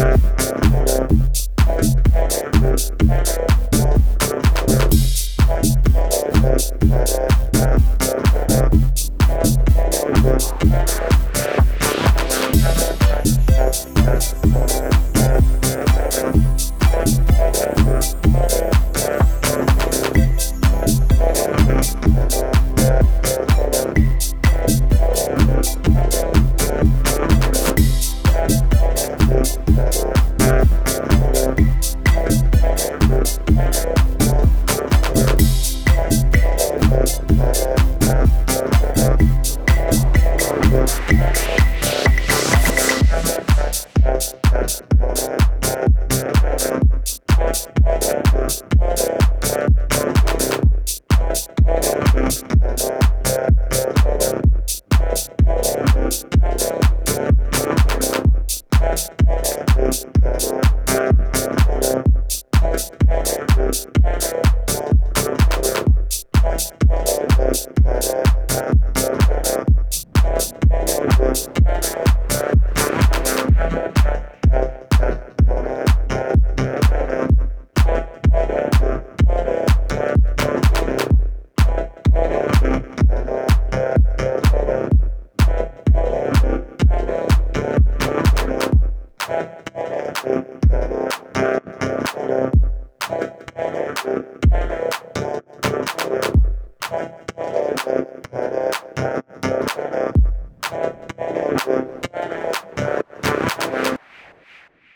Thank